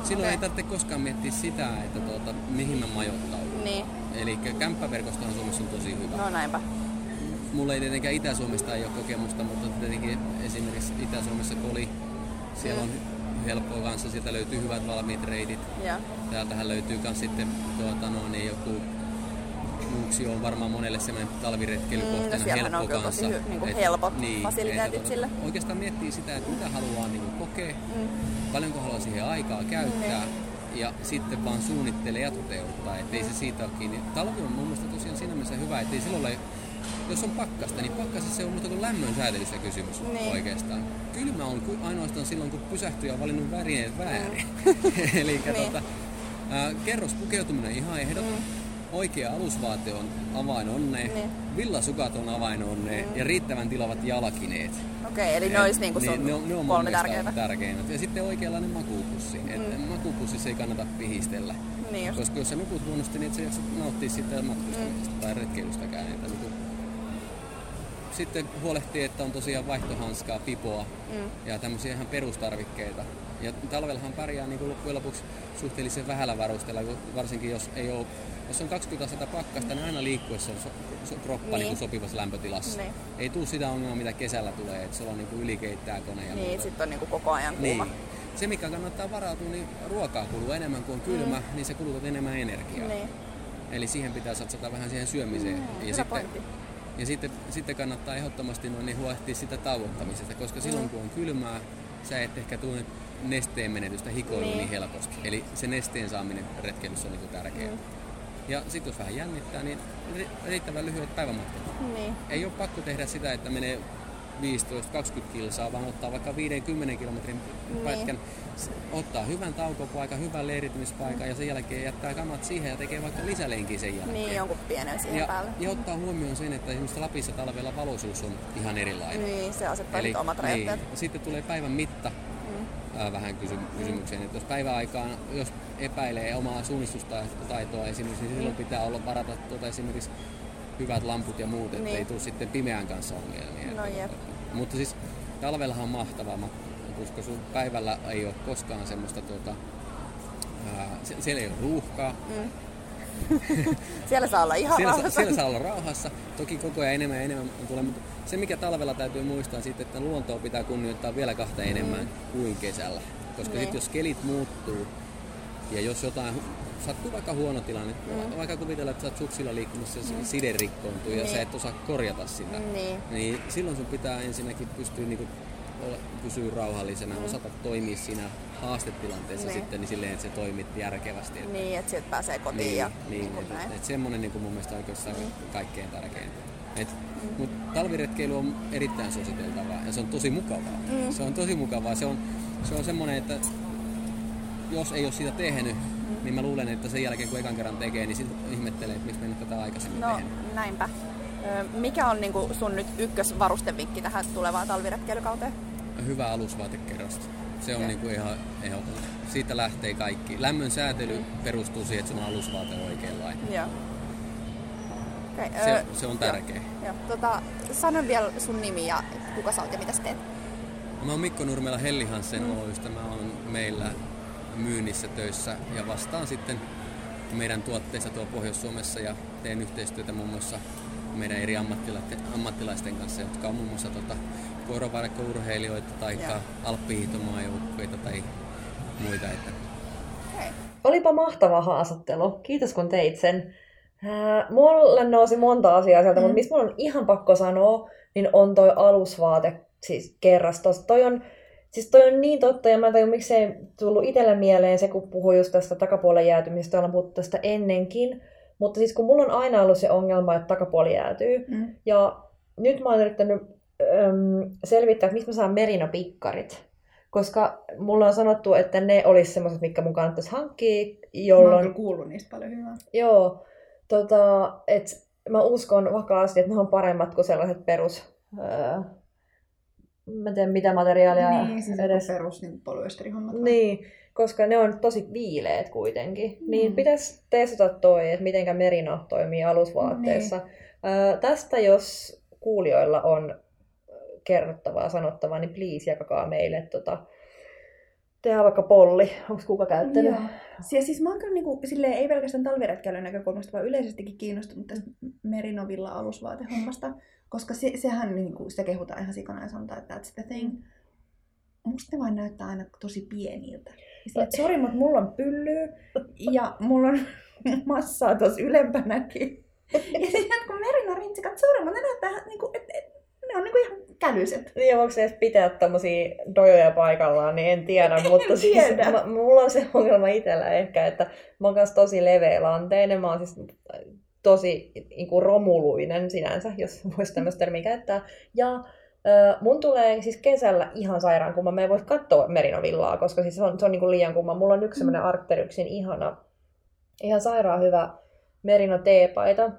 Silloin Okei. ei tarvitse koskaan miettiä sitä, että tuota, mihin mä majoittaudun. Niin. Eli kämppäverkostohan Suomessa on tosi hyvä. No näinpä. Mulla ei tietenkään Itä-Suomesta ei ole kokemusta, mutta tietenkin esimerkiksi Itä-Suomessa Koli, siellä on helppoa kanssa, sieltä löytyy hyvät valmiit reitit. Ja. Täältähän löytyy myös sitten tuota, no, niin joku Nuuksio on varmaan monelle semmoinen talviretkeilykohteena Mm, no siellähän on helppo kyllä tosi kanssa. hy- niinku helpot fasiliteetit että sille. Oikeastaan miettii sitä, että mitä haluaa niin kokea, Mm. paljonko haluaa siihen aikaa käyttää Niin. Ja sitten vaan suunnittelee ja toteuttaa, ettei se siitä ole kiinni. Talvi on mun mielestä tosiaan siinä mielessä hyvä, ettei silloin ole, jos on pakkasta, niin pakkasessa se on muuta kuin lämmön säätelystä kysymys Niin. oikeastaan. Kylmä on ainoastaan silloin, kun pysähtyy ja on valinnut värineet väärin. Eli Niin. tota, ää, kerrospukeutuminen on ihan ehdot. Oikea alusvaate on avain onneen, Niin. villasukat on avain onneen ja riittävän tilavat jalkineet. Okei, eli ne olisi niinku sun Niin, ne on, ne on kolme tärkeää. tärkeimmät. Ja sitten oikeanlainen makupussi. Et mm. Makupussissa ei kannata pihistellä. Niin just. Koska jos sä nukut huonosti, niin et sä jaksa nauttia siitä matkustamisesta mm. tai retkeilystäkään. Että niinku... Sitten huolehtii, että on tosiaan vaihtohanskaa, pipoa Mm. ja tämmöisiä ihan perustarvikkeita. Ja talvellahan pärjää niin loppujen lopuksi suhteellisen vähällä varustella, kun varsinkin jos ei ole jos on 20 astetta pakkasta, niin aina liikkuessa on so, so, kroppa niin. Niin. Niin sopivassa lämpötilassa. Niin. Ei tule sitä ongelmaa, mitä kesällä tulee, että sulla on niin ylikeittää kone ja Niin, muuta. sit on niinku koko ajan kuuma. Niin. Se, mikä kannattaa varautua, niin ruokaa kuluu enemmän kuin on kylmä, mm. niin se kulutat enemmän energiaa. Niin. Eli siihen pitää satsata vähän siihen syömiseen. Mm, ja sitten, pointti. Ja sitten, sitten kannattaa ehdottomasti noin, niin huolehtia sitä tauottamisesta, koska silloin Mm. kun on kylmää, sä et ehkä tule nesteen menetystä hikoiluun niin. Niin. helposti. Eli se nesteen saaminen retkeilyssä on niin tärkeää. Mm. Ja sitten jos vähän jännittää, niin ri- riittävän lyhyet päivämatkat. Niin. Ei ole pakko tehdä sitä, että menee 15-20 kilsaa, vaan ottaa vaikka 50 kilometrin Niin. pätkän, s- ottaa hyvän taukopaikan, hyvän leiriytymispaikan ja sen jälkeen jättää kamat siihen ja tekee vaikka lisälenkin sen jälkeen. Niin, jonkun pienen siihen ja, päälle. ja ottaa huomioon sen, että esimerkiksi Lapissa talvella valoisuus on ihan erilainen. Niin, se asettaa Eli, omat rajoitteet. niin, sitten tulee päivän mitta Mm. vähän kysy- kysymykseen, että jos päiväaikaan, jos epäilee omaa suunnistustaitoa esimerkiksi, niin silloin pitää olla varata tuota esimerkiksi hyvät lamput ja muut, ettei Niin. tule sitten pimeän kanssa ongelmia. No jep. Mutta siis talvellahan on mahtavaa, ma- koska sun päivällä ei ole koskaan semmoista tuota, ää, se, siellä ei ole ruuhkaa, Mm. Siellä saa olla ihan siellä, sa, rauhassa. siellä saa olla rauhassa. Toki koko ajan enemmän ja enemmän tulee, mutta se mikä talvella täytyy muistaa sitten, että luontoa pitää kunnioittaa vielä kahta enemmän kuin kesällä. Koska Niin. sitten jos kelit muuttuu ja jos jotain sattuu vaikka huono tilanne, Mm. vaikka kuvitella, että sä oot suksilla liikkumassa ja mm. side rikkoontuu ja Niin. sä et osaa korjata sitä, Niin. niin silloin sun pitää ensinnäkin pystyä niinku olla, pysyä rauhallisena, Mm. osata toimia siinä haastetilanteessa Niin. sitten niin silleen, että se toimit järkevästi. Että Niin, että sieltä pääsee kotiin niin, ja niin, niin kuin et, näin. et semmonen niin mun mielestä oikeastaan kaikkein tärkeintä. Et, Mm. Mut talviretkeily on erittäin suositeltavaa ja se on tosi mukavaa. Mm. Se on tosi mukavaa. Se on, se on semmonen, että jos ei ole sitä tehnyt, Mm. niin mä luulen, että sen jälkeen kun ekan kerran tekee, niin sitten ihmettelee, että miksi mä en ole tätä aikaisemmin No, tehnyt. näinpä. Mikä on niinku sun nyt ykkösvarustevinkki tähän tulevaan talviretkeilykauteen? Hyvä alusvaatekerrosta. Se on niin kuin ihan ehdoton. Siitä lähtee kaikki. Lämmön säätely perustuu siihen, että sun alusvaate on oikeanlainen. Joo. Okay, Se, se on tärkeä. Joo. Tota, sano vielä sun nimi ja kuka sä oot ja mitä sä teet. Mä oon Mikko Nurmela Helli Hansen Oystä. Mä oon meillä myynnissä töissä ja vastaan sitten meidän tuotteista tuolla Pohjois-Suomessa ja teen yhteistyötä muun muassa meidän eri ammattilaisten, ammattilaisten kanssa, jotka on muun muassa tota, vuoropaikkaurheilijoita tai Joo. alppihiihtomaajoukkueita tai muita. Että Okay. Olipa mahtava haastattelu. Kiitos kun teit sen. Ää, Mulle nousi monta asiaa sieltä, Mm. mutta mistä mun on ihan pakko sanoa, niin on toi alusvaate siis kerrastos. Toi on, siis toi on niin totta, ja mä en tajua, miksei tullut itselle mieleen se, kun puhui just tästä takapuolen jäätymisestä, ollaan puhuttu tästä ennenkin. Mutta siis kun mulla on aina ollut se ongelma, että takapuoli jäätyy, Mm. ja nyt mä oon yrittänyt äm, selvittää, että mistä mä saan merinopikkarit. Koska mulla on sanottu, että ne olisi semmoiset, mitkä mun kannattaisi hankkia, Mä oon jolloin... kuullut niistä paljon hyvää. Joo, tota, et mä uskon vakaasti, että ne on paremmat kuin sellaiset perus... Öö, mä en tiedä mitä materiaalia niin, siis edes. perus niin polyesterihommat. Niin, koska ne on tosi viileet kuitenkin. Mm. Niin pitäisi testata toi, että mitenkä merino toimii alusvaatteessa. Niin. Öö, tästä jos kuulijoilla on kerrottavaa, sanottavaa, niin please jakakaa meille. Tota, tehdään vaikka polli. Onko kuka käyttänyt? Joo. Ja siis mä oon kyllä niinku, silleen, ei pelkästään talviretkeilyn näkökulmasta, vaan yleisestikin kiinnostunut tästä Merinovilla alusvaatehommasta, koska se, sehän niinku, sitä kehutaan ihan sikana ja sanotaan, että that's the thing. Musta ne vaan näyttää aina tosi pieniltä. Että sori, mutta mulla on pyllyä ja mulla on massaa tuossa ylempänäkin. Ja sitten kun Merino rintsikat suuremmat, ne näyttää niinku, että et, ne on niinku ihan kälyiset. Niin, ja voiko se edes pitää tommosia dojoja paikallaan, niin en tiedä, mutta En siis tiedä. mä, mulla on se ongelma itsellä ehkä, että mä oon tosi leveälanteinen, mä oon siis tosi niin kuin romuluinen sinänsä, jos voisi tämmöistä termiä käyttää. Ja mun tulee siis kesällä ihan sairaan kumma, mä en voi katsoa merinovillaa, koska siis se on, se on niin kuin liian kumma. Mulla on yksi semmoinen Arcteryksin ihana, ihan sairaan hyvä merino teepaita,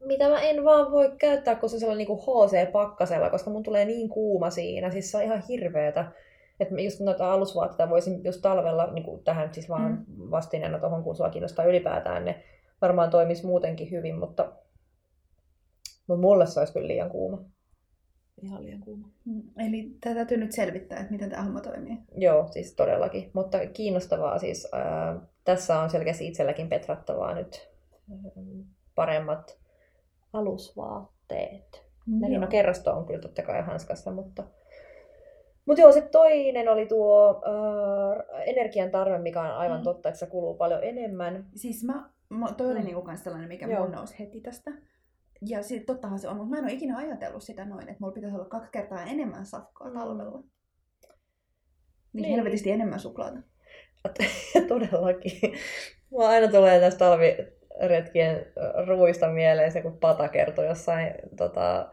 mitä mä en vaan voi käyttää, kun se on sellainen niin HC-pakkasella, koska mun tulee niin kuuma siinä. Siis se on ihan hirveetä. Että mä just noita alusvaatteita voisin just talvella, niin kuin tähän siis vaan mm. vastineena tuohon, kun sua kiinnostaa ylipäätään, ne varmaan toimisi muutenkin hyvin, mutta, mutta mulle se olisi kyllä liian kuuma. Ihan liian kuuma. Mm, Eli tätä täytyy nyt selvittää, että miten tämä homma toimii. Joo, siis todellakin. Mutta kiinnostavaa siis. Ää, tässä on selkeästi itselläkin petrattavaa nyt paremmat alusvaatteet. Merino kerrasto on kyllä totta kai hanskassa, mutta... Mutta joo, sitten toinen oli tuo äh, energian tarve, mikä on aivan Mm. totta, että se kuluu paljon enemmän. Siis mä toi oli Mm. niinku kans sellainen, mikä Joo. mun nousi heti tästä. Ja sit, tottahan se on, mutta mä en ole ikinä ajatellut sitä noin, että mulla pitäisi olla kaksi kertaa enemmän safkaa Mm. talvella. Niin, Niin. niin. helvetisti enemmän suklaata. Todellakin. Mulla aina tulee tästä talviretkien ruuista mieleen se, kun Pata kertoi jossain tota,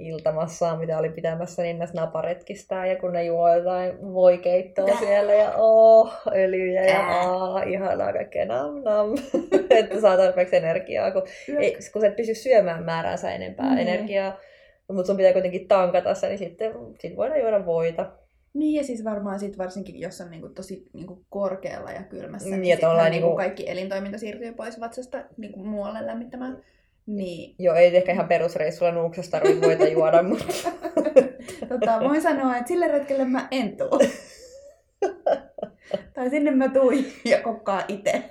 iltamassaan, mitä oli pitämässä, niin näistä naparetkistään, ja kun ne juo jotain voikeittoa Tää. siellä, ja oh, öljyjä, ja Tää. aa, ihanaa kaikkea nam nam, että saa tarpeeksi energiaa, kun, ei, kun sä et pysy syömään määräänsä enempää Niin. energiaa, mutta sun pitää kuitenkin tankata se, niin sitten sit voidaan juoda voita. Niin ja siis varmaan sit varsinkin, jos on niinku tosi niinku korkealla ja kylmässä, Niin, niin, ollaan niinku niinku- kaikki elintoiminta siirtyy pois vatsasta niinku muualle lämmittämään. Niin Joo, ei ehkä ihan perusreissulla nuuksesta tarvitse voita juoda, mutta tota, voin sanoa, että sille retkelle mä en tuu. tai sinne mä tuin ja kokkaan itse.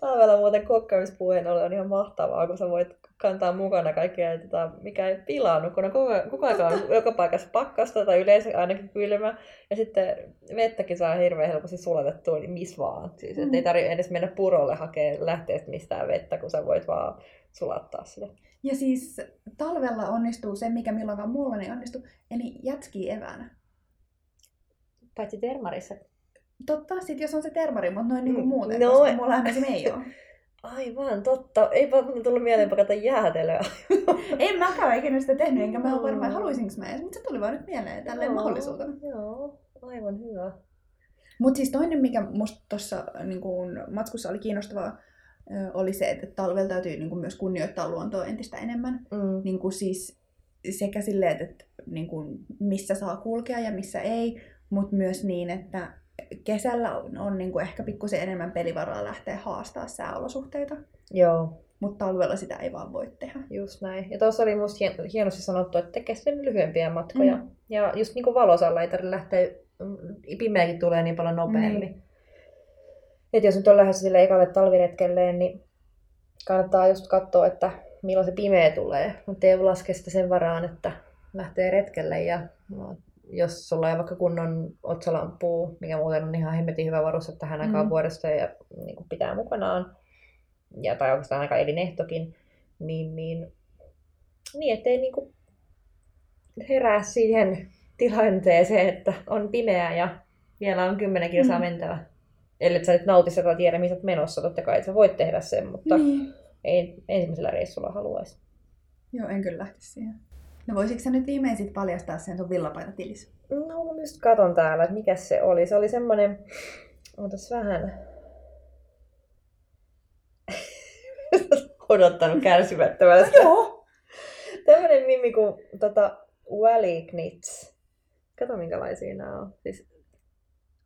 talvella muuten kokkaamispuheen on ihan mahtavaa, kun sä voit kantaa mukana kaikkea, tota, mikä ei pilaannut, kun on koko, koko ajan on joka paikassa pakkasta tai yleensä ainakin kylmä. Ja sitten vettäkin saa hirveän helposti sulatettua, niin missä vaan. Siis, mm. Ei tarvitse edes mennä purolle hakemaan lähteestä mistään vettä, kun sä voit vaan sulattaa sitä. Ja siis talvella onnistuu se, mikä milloinkaan muulla ei onnistu, eli jätski eväänä. Paitsi termarissa. Totta, sit jos on se termari, mutta noin niinku Mm, muuten, no, koska mulla ei ole. Aivan, totta. Ei vaan tullut mieleen pakata jäätelöä. en mäkään ikinä sitä tehnyt, enkä mä ole varma, haluaisinko mä edes, mutta se tuli vaan nyt mieleen tälleen mahdollisuutena. Joo, aivan hyvä. Mutta siis toinen, mikä musta tuossa niin matskussa oli kiinnostavaa, oli se, että talvella täytyy niin kuin myös kunnioittaa luontoa entistä enemmän. Mm. Niin kuin siis sekä silleen, että niin kuin, missä saa kulkea ja missä ei, mutta myös niin, että kesällä on, on niin kuin ehkä pikkusen enemmän pelivaraa lähteä haastaa sääolosuhteita, Joo, mutta talvella sitä ei vaan voi tehdä. just näin. Ja tuossa oli musta hien- hienosti sanottu, että tekee sitten lyhyempiä matkoja. Mm. Ja just niin kuin valosalla ei tarvitse lähteä, mm, pimeäkin tulee niin paljon nopeammin. Niin. Et jos nyt on lähdössä sille ekalle talviretkelleen, niin kannattaa just katsoa, että milloin se pimeä tulee. Mutta ei laske sitä sen varaan, että lähtee retkelle ja jos sulla ei vaikka kunnon otsalampuu, mikä muuten on ihan hemmetin hyvä varuste tähän aikaan Mm. vuodesta ja niin kuin pitää mukanaan, ja, tai oikeastaan aika elinehtokin, niin, niin, niin ettei niin kuin herää siihen tilanteeseen, että on pimeää ja vielä on 10 kilsaa Mm. mentävä. Ellei sä nyt nauti sitä tai tiedä, missä oot menossa, totta kai sä voit tehdä sen, mutta Niin. ei ensimmäisellä reissulla haluaisi. Joo, en kyllä lähtisi siihen. No voisitko sä nyt viimein sit paljastaa sen sun villapaitatilis? No mä just katon täällä, että mikä se oli. Se oli semmonen, ootas vähän, odottanut kärsimättömästi. Joo! Tämmönen mimmi kuin tota, Wallignits. Kato minkälaisia nämä on. Siis,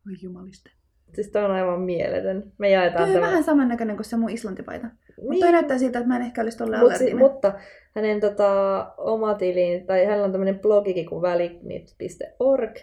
Oi jumaliste. siis toi on aivan mieletön. Me jaetaan on vähän samannäköinen kuin se mun islantipaita. Mutta Niin, toi näyttää siltä, että mä en ehkä olisi tolle mut, si- allerginen. mutta hänen tota, oma tiliin, tai hänellä on tämmöinen blogikin kuin välignit.org,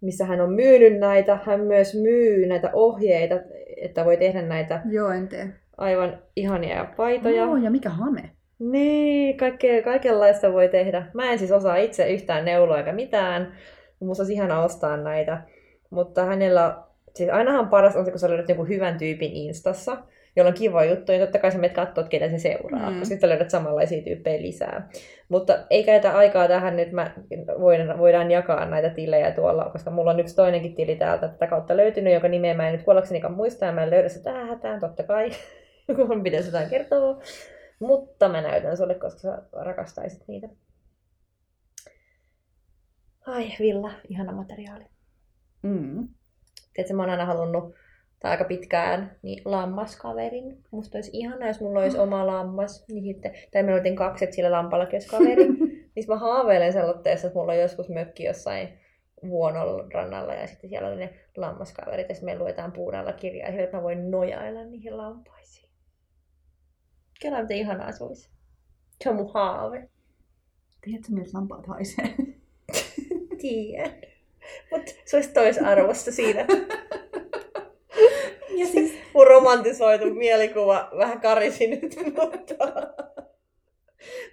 missä hän on myynyt näitä. Hän myös myy näitä ohjeita, että voi tehdä näitä Joo, en tee. aivan ihania paitoja. Joo, ja mikä hame? Niin, kaikkea, kaikenlaista voi tehdä. Mä en siis osaa itse yhtään neuloa eikä mitään. Musta olisi ihana ostaa näitä. Mutta hänellä, siis ainahan paras on se, kun sä löydät hyvän tyypin Instassa, jolla on kiva juttu, niin totta kai sä menet katsoa, ketä se seuraa, Mm. koska sitten löydät samanlaisia tyyppejä lisää. Mutta ei käytä aikaa tähän nyt, mä voidaan, voidaan jakaa näitä tilejä tuolla, koska mulla on yksi toinenkin tili täältä tätä kautta löytynyt, jonka nimeä mä en nyt kuollaksenikaan muista, ja mä en löydä sitä tähän hätään, totta kai, kun pitäisi jotain kertoa. Mutta mä näytän sulle, koska sä rakastaisit niitä. Ai, Villa, ihana materiaali. Mm. Tiedätkö, mä oon aina halunnut, tai aika pitkään, niin lammaskaverin. Musta olisi ihana, jos mulla olisi oma lammas. Niin sitten, tai meillä oltiin kaksi, että sillä lampallakin olisi kaveri. niin mä haaveilen sellaisessa, että mulla on joskus mökki jossain vuonon rannalla ja sitten siellä oli ne lammaskaverit ja sitten me luetaan puun alla kirjaa sillä, että mä voin nojailla niihin lampaisiin. Kela miten ihanaa se olisi. Se on mun haave. Tiedätkö, miltä lampaat haisee? Tiedän. Mutta se olisi toisarvosta siinä. romantisoitu mielikuva vähän karisi nyt, mutta...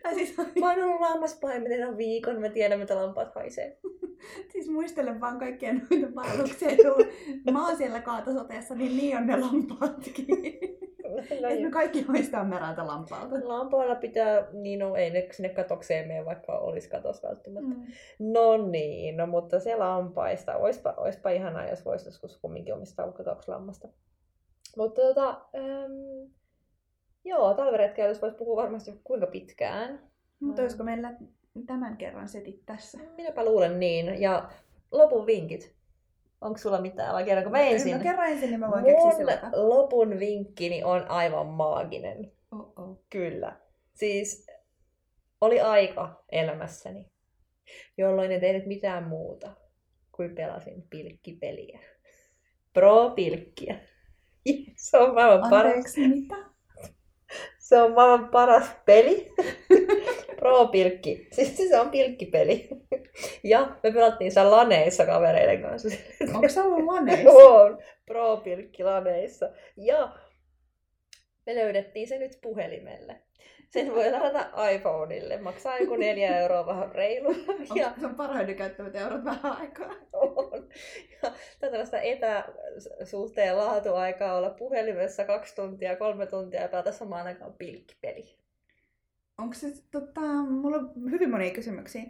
Tai siis, Mä oon ollut lammaspaimenena viikon, mä tiedän mitä lampaat haisee. siis muistelen vaan kaikkia noita vaelluksia, mä oon siellä kaatosoteessa, niin niin on ne lampaatkin. No, Et me kaikki hoistaa merältä lampaalta. Lampailla pitää, niin no ei ne sinne katokseen mene, vaikka olisi katos välttämättä. Mm. No niin, no mutta se lampaista. Oispa, oispa ihanaa, jos voisi joskus kumminkin omistaa kaksi lammasta. Mutta tota, äm, joo, talviretkeilyssä voisi puhua varmasti kuinka pitkään. Mutta olisiko meillä tämän kerran setit tässä? Minäpä luulen niin. Ja lopun vinkit. Onko sulla mitään vai kerranko mä ensin? No kerran ensin, niin mä voin keksiä Mun sillä lopun vinkkini on aivan maaginen. Oh-oh. Kyllä. Siis oli aika elämässäni, jolloin en tehnyt mitään muuta kuin pelasin pilkkipeliä. Pro-pilkkiä. Se on maailman paras, Anteeksi, mitä? se on maailman paras peli. Pro-pilkki. Siis se on pilkkipeli. Ja me pelattiin siellä laneissa kavereiden kanssa. Onko se ollut laneissa? On, pro-pilkki laneissa. Ja me löydettiin se nyt puhelimelle. Sen voi ladata iPhoneille. Maksaa joku neljä euroa vähän reilu. Ja se on parhaiden käyttämät eurot vähän aikaa? on. Ja tällaista etäsuhteen laatuaikaa olla puhelimessa kaksi tuntia, kolme tuntia ja pelata samaan aikaan pilkkipeli. Onko se, tota, mulla on hyvin monia kysymyksiä.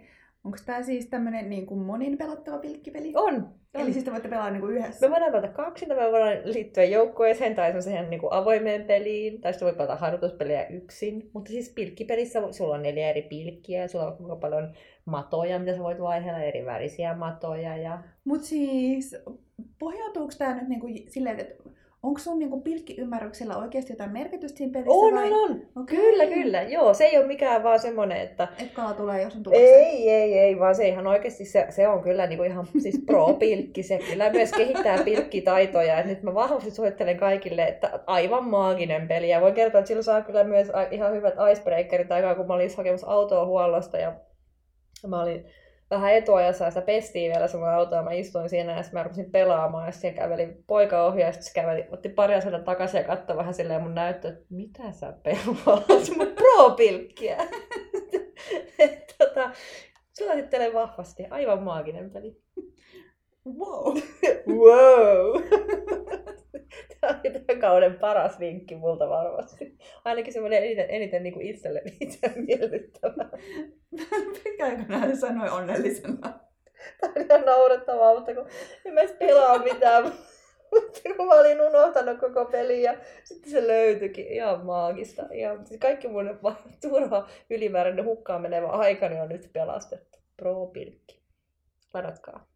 Onko tämä siis tämmöinen niin kuin monin pelattava pilkkipeli? On. on. Eli siis te voitte pelaa niin kuin yhdessä? Me voidaan pelata kaksin, tai me voidaan liittyä joukkueeseen tai semmoiseen niin avoimeen peliin, tai sitten voi pelata harjoituspeliä yksin. Mutta siis pilkkipelissä sulla on neljä eri pilkkiä, ja sulla on kuinka paljon matoja, mitä sä voit vaihdella, eri värisiä matoja. Ja... Mutta siis pohjautuuko tämä nyt niinku silleen, että onko sun niinku pilkkiymmärryksellä oikeasti jotain merkitystä siinä pelissä? On, vai? on, on. Okei. Kyllä, kyllä. Joo, se ei ole mikään vaan semmoinen, että Et kala tulee, jos on tulossa. ei, ei, ei, vaan se ihan oikeasti, se, se on kyllä niinku ihan siis pro-pilkki. Se kyllä myös kehittää pilkkitaitoja. Et nyt mä vahvasti suosittelen kaikille, että aivan maaginen peli. Ja voin kertoa, että sillä saa kyllä myös ihan hyvät icebreakerit aikaa, kun mä olin hakemassa autoa huollosta ja mä olin vähän etuajassa ja sitä pestiin vielä sun autoa. Mä istuin siinä ja sitten mä rupesin pelaamaan ja sitten käveli poika ohi ja sitten käveli, otti pari askelta takaisin ja katsoi vähän silleen mun näyttö, että mitä sä pelaat, mun pro-pilkkiä. Tota, suosittelen vahvasti, aivan maaginen peli. Wow. Wow! Tämä oli tämän kauden paras vinkki multa varmasti. Ainakin semmoinen eniten, eniten niin kuin itselle itse miellyttävä. Pitkä näin sanoi onnellisena. Tämä on ihan naurettavaa, mutta kun en mä edes pelaa mitään. Mutta kun mä olin unohtanut koko pelin ja sitten se löytyikin ihan maagista. Ihan, siis kaikki mun turha ylimääräinen hukkaan menevä aikani on nyt pelastettu. Pro-pilkki. Ladatkaa.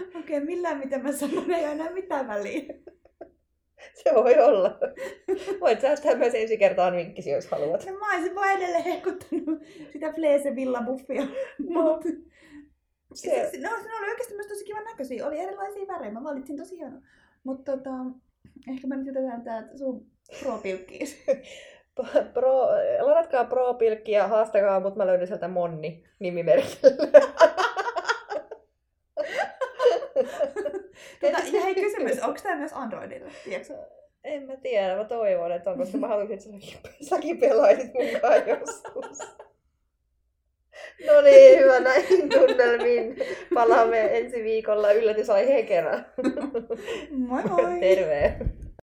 Okei, okay, millään mitä mä sanon, ei ole enää mitään väliä. Se voi olla. Voit säästää myös ensi kertaan vinkkisi, jos haluat. No, mä olisin vaan edelleen hehkuttanut sitä Fleese Villa buffia. Mut- Se, Se, no, ne oli oikeasti myös tosi kivan näköisiä. Oli erilaisia värejä. Mä valitsin tosi hieno. Mutta tota, ehkä me nyt jätetään tää sun pro-pilkkiis. pro, ladatkaa pro-pilkki ja haastakaa, mutta mä löydän sieltä Monni nimimerkillä. tota, ja hei kysymys, onko tää myös Androidille? Tiedätkö? En mä tiedä, mä toivon, että on, koska mä haluaisin, että säkin pelaisit mukaan joskus. No niin, hyvä näihin tunnelmiin. Palaamme ensi viikolla yllätysaiheen kerran. Moi moi! Terve!